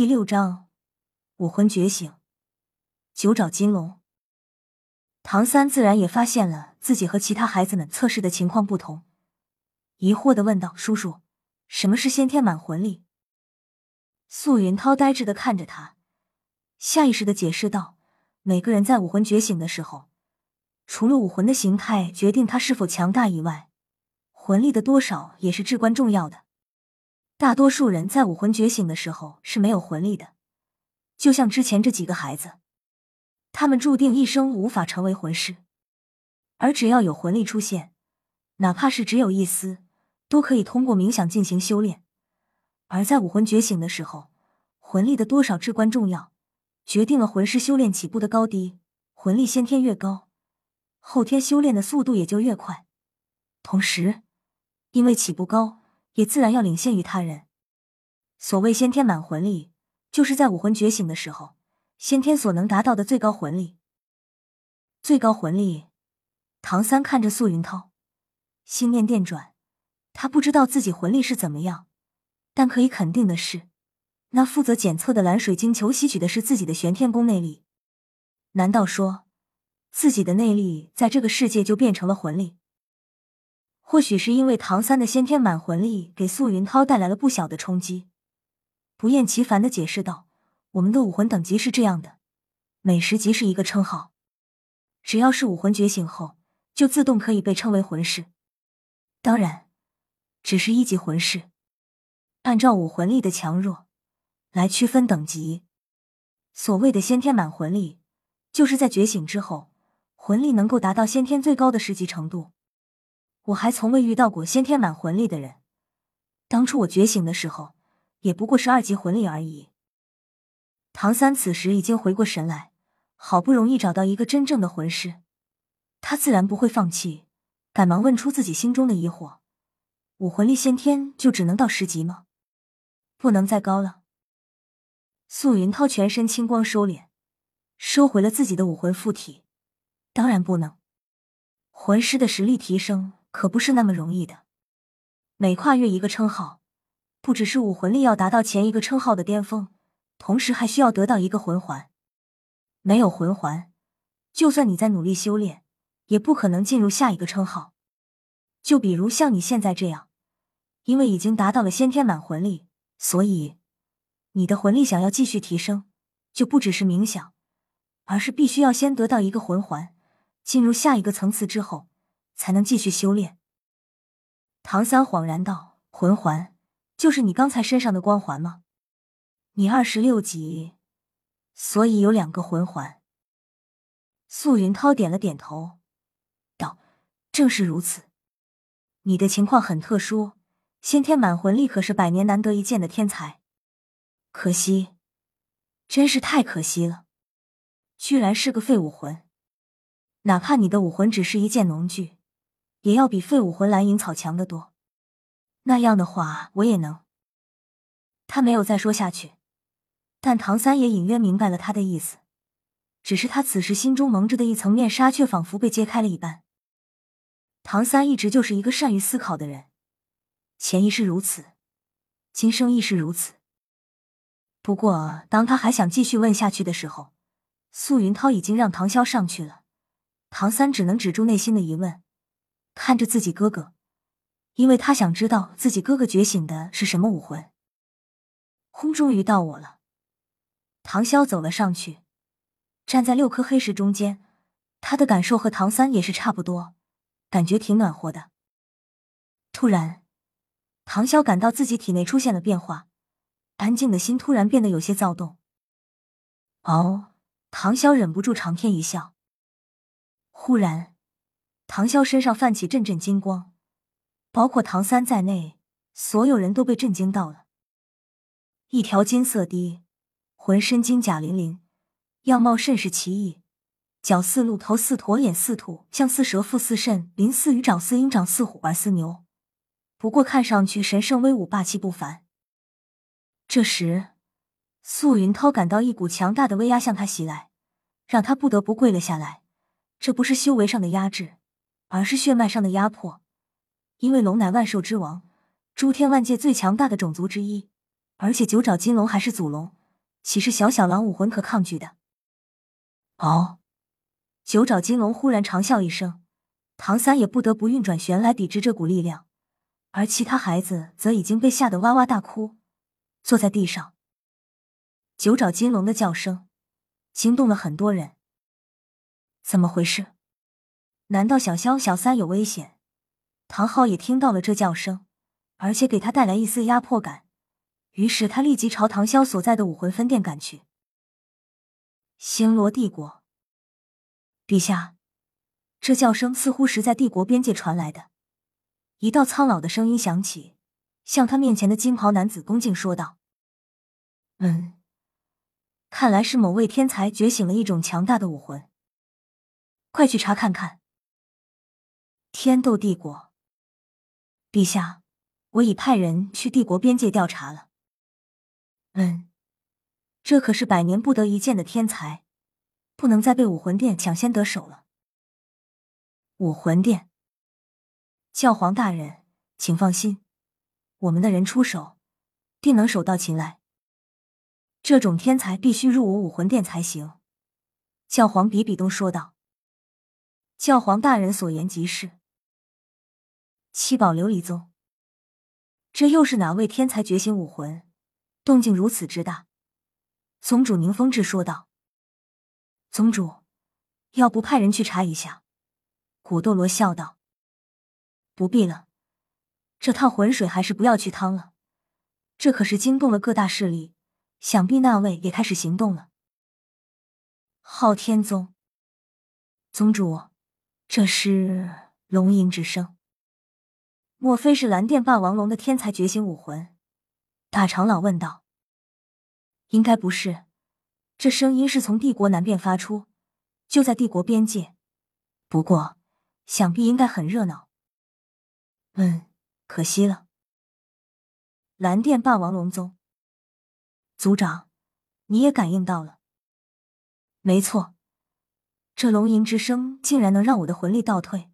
第六章，武魂觉醒，九爪金龙。唐三自然也发现了自己和其他孩子们测试的情况不同，疑惑的问道：“叔叔，什么是先天满魂力？”素云涛呆滞的看着他，下意识的解释道：“每个人在武魂觉醒的时候，除了武魂的形态决定他是否强大以外，魂力的多少也是至关重要的。大多数人在武魂觉醒的时候是没有魂力的，就像之前这几个孩子。”他们注定一生无法成为魂师，而只要有魂力出现，哪怕是只有一丝，都可以通过冥想进行修炼。而在武魂觉醒的时候，魂力的多少至关重要，决定了魂师修炼起步的高低。魂力先天越高，后天修炼的速度也就越快。同时，因为起步高，也自然要领先于他人。所谓先天满魂力，就是在武魂觉醒的时候。先天所能达到的最高魂力，最高魂力。唐三看着素云涛，心念电转。他不知道自己魂力是怎么样，但可以肯定的是，那负责检测的蓝水晶球吸取的是自己的玄天宫内力。难道说，自己的内力在这个世界就变成了魂力？或许是因为唐三的先天满魂力给素云涛带来了不小的冲击，不厌其烦的解释道。我们的武魂等级是这样的，每十级是一个称号，只要是武魂觉醒后，就自动可以被称为魂师。当然，只是一级魂师，按照武魂力的强弱来区分等级。所谓的先天满魂力，就是在觉醒之后，魂力能够达到先天最高的十级程度。我还从未遇到过先天满魂力的人。当初我觉醒的时候，也不过是二级魂力而已。唐三此时已经回过神来，好不容易找到一个真正的魂师，他自然不会放弃，赶忙问出自己心中的疑惑：武魂力先天就只能到十级吗？不能再高了？素云涛全身青光收敛，收回了自己的武魂附体。当然不能，魂师的实力提升可不是那么容易的，每跨越一个称号，不只是武魂力要达到前一个称号的巅峰。同时还需要得到一个魂环，没有魂环，就算你再努力修炼，也不可能进入下一个称号。就比如像你现在这样，因为已经达到了先天满魂力，所以你的魂力想要继续提升，就不只是冥想，而是必须要先得到一个魂环，进入下一个层次之后，才能继续修炼。唐三恍然道：“魂环就是你刚才身上的光环吗？”你二十六级，所以有两个魂环。素云涛点了点头，道：“正是如此。你的情况很特殊，先天满魂力可是百年难得一见的天才。可惜，真是太可惜了，居然是个废武魂。哪怕你的武魂只是一件农具，也要比废武魂蓝银草强得多。那样的话，我也能。”他没有再说下去。但唐三也隐约明白了他的意思，只是他此时心中蒙着的一层面纱却仿佛被揭开了一般。唐三一直就是一个善于思考的人，前一世如此，今生亦是如此。不过，当他还想继续问下去的时候，素云涛已经让唐潇上去了。唐三只能止住内心的疑问，看着自己哥哥，因为他想知道自己哥哥觉醒的是什么武魂。轰！终于到我了。唐潇走了上去，站在六颗黑石中间，他的感受和唐三也是差不多，感觉挺暖和的。突然，唐潇感到自己体内出现了变化，安静的心突然变得有些躁动。哦，唐潇忍不住长天一笑。忽然，唐潇身上泛起阵阵金光，包括唐三在内，所有人都被震惊到了。一条金色的。浑身金甲粼粼，样貌甚是奇异，脚似鹿，头似驼，眼似兔，像似蛇，腹似肾，鳞似鱼，掌似鹰，掌似虎，耳似牛。不过看上去神圣威武，霸气不凡。这时，素云涛感到一股强大的威压向他袭来，让他不得不跪了下来。这不是修为上的压制，而是血脉上的压迫。因为龙乃万兽之王，诸天万界最强大的种族之一，而且九爪金龙还是祖龙。岂是小小狼武魂可抗拒的？哦，九爪金龙忽然长啸一声，唐三也不得不运转旋来抵制这股力量，而其他孩子则已经被吓得哇哇大哭，坐在地上。九爪金龙的叫声惊动了很多人。怎么回事？难道小萧、小三有危险？唐昊也听到了这叫声，而且给他带来一丝压迫感，于是他立即朝唐萧所在的武魂分店赶去。星罗帝国，陛下，这叫声似乎是在帝国边界传来的。一道苍老的声音响起，向他面前的金袍男子恭敬说道：“嗯，看来是某位天才觉醒了一种强大的武魂，快去查看看。”天斗帝国，陛下，我已派人去帝国边界调查了。嗯。这可是百年不得一见的天才，不能再被武魂殿抢先得手了。武魂殿，教皇大人，请放心，我们的人出手，定能手到擒来。这种天才必须入我武魂殿才行。教皇比比东说道。教皇大人所言极是。七宝琉璃宗，这又是哪位天才觉醒武魂，动静如此之大？宗主宁风致说道：“宗主，要不派人去查一下？”古斗罗笑道：“不必了，这趟浑水还是不要去趟了。这可是惊动了各大势力，想必那位也开始行动了。”昊天宗，宗主，这是龙吟之声，莫非是蓝电霸王龙的天才觉醒武魂？大长老问道。应该不是，这声音是从帝国南边发出，就在帝国边界。不过，想必应该很热闹。嗯，可惜了。蓝电霸王龙宗族长，你也感应到了？没错，这龙吟之声竟然能让我的魂力倒退，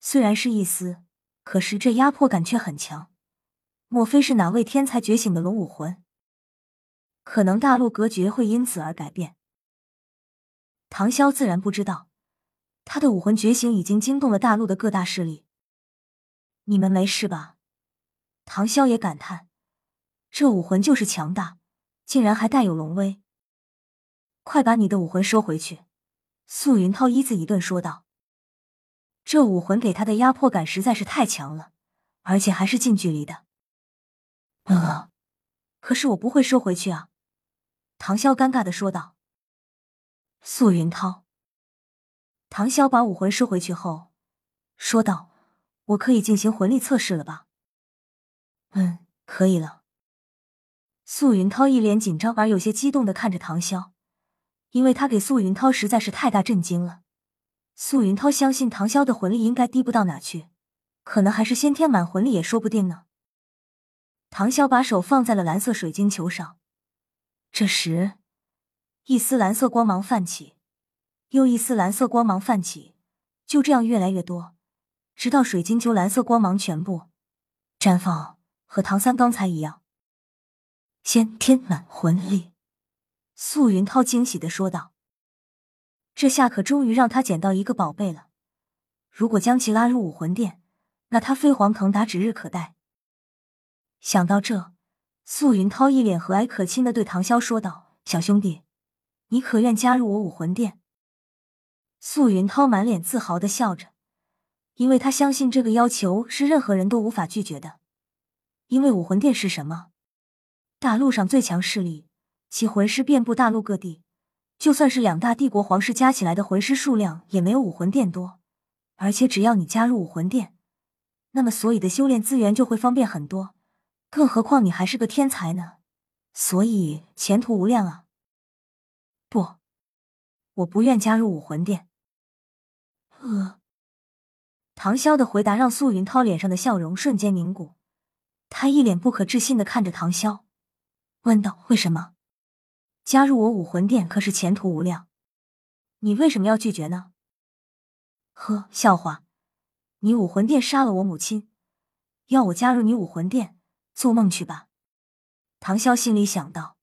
虽然是一丝，可是这压迫感却很强。莫非是哪位天才觉醒的龙武魂？可能大陆格局会因此而改变。唐潇自然不知道，他的武魂觉醒已经惊动了大陆的各大势力。你们没事吧？唐潇也感叹，这武魂就是强大，竟然还带有龙威。快把你的武魂收回去！素云涛一字一顿说道。这武魂给他的压迫感实在是太强了，而且还是近距离的。呃，可是我不会收回去啊。唐潇尴尬的说道：“素云涛。”唐潇把武魂收回去后，说道：“我可以进行魂力测试了吧？”“嗯，可以了。”素云涛一脸紧张而有些激动的看着唐潇，因为他给素云涛实在是太大震惊了。素云涛相信唐潇的魂力应该低不到哪去，可能还是先天满魂力也说不定呢。唐潇把手放在了蓝色水晶球上。这时，一丝蓝色光芒泛起，又一丝蓝色光芒泛起，就这样越来越多，直到水晶球蓝色光芒全部绽放，和唐三刚才一样。先天满魂力，素云涛惊喜的说道：“这下可终于让他捡到一个宝贝了。如果将其拉入武魂殿，那他飞黄腾达指日可待。”想到这。素云涛一脸和蔼可亲的对唐潇说道：“小兄弟，你可愿加入我武魂殿？”素云涛满脸自豪的笑着，因为他相信这个要求是任何人都无法拒绝的。因为武魂殿是什么？大陆上最强势力，其魂师遍布大陆各地，就算是两大帝国皇室加起来的魂师数量也没有武魂殿多。而且只要你加入武魂殿，那么所以的修炼资源就会方便很多。更何况你还是个天才呢，所以前途无量啊！不，我不愿加入武魂殿。呃，唐潇的回答让素云涛脸上的笑容瞬间凝固，他一脸不可置信的看着唐潇，问道：“为什么加入我武魂殿可是前途无量？你为什么要拒绝呢？”呵，笑话！你武魂殿杀了我母亲，要我加入你武魂殿？做梦去吧，唐潇心里想到。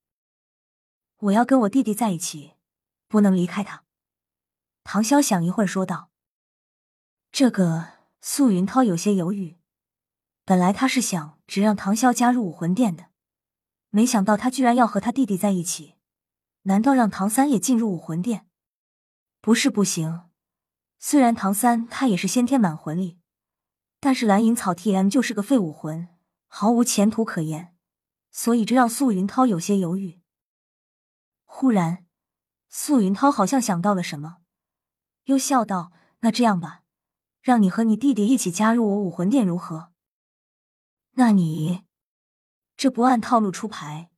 我要跟我弟弟在一起，不能离开他。唐潇想一会儿说道：“这个。”素云涛有些犹豫，本来他是想只让唐潇加入武魂殿的，没想到他居然要和他弟弟在一起。难道让唐三也进入武魂殿？不是不行，虽然唐三他也是先天满魂力，但是蓝银草 T M 就是个废武魂，毫无前途可言，所以这让素云涛有些犹豫。忽然，素云涛好像想到了什么，又笑道：“那这样吧。”让你和你弟弟一起加入我武魂殿如何？那你这不按套路出牌，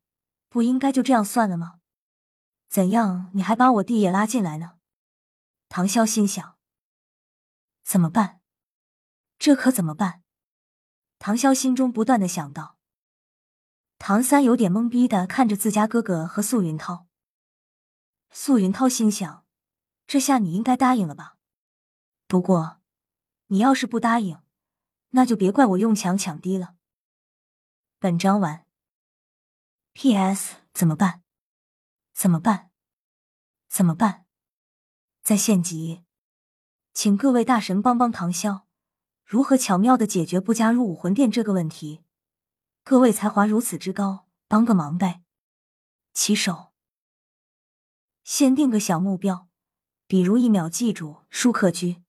不应该就这样算了吗？怎样，你还把我弟也拉进来呢？唐潇心想，怎么办？这可怎么办？唐潇心中不断的想到。唐三有点懵逼的看着自家哥哥和素云涛。素云涛心想，这下你应该答应了吧？不过。你要是不答应，那就别怪我用强抢低了。本章完。P.S. 怎么办？怎么办？怎么办？在县级，请各位大神帮帮唐潇，如何巧妙的解决不加入武魂殿这个问题？各位才华如此之高，帮个忙呗！起手，先定个小目标，比如一秒记住舒克居。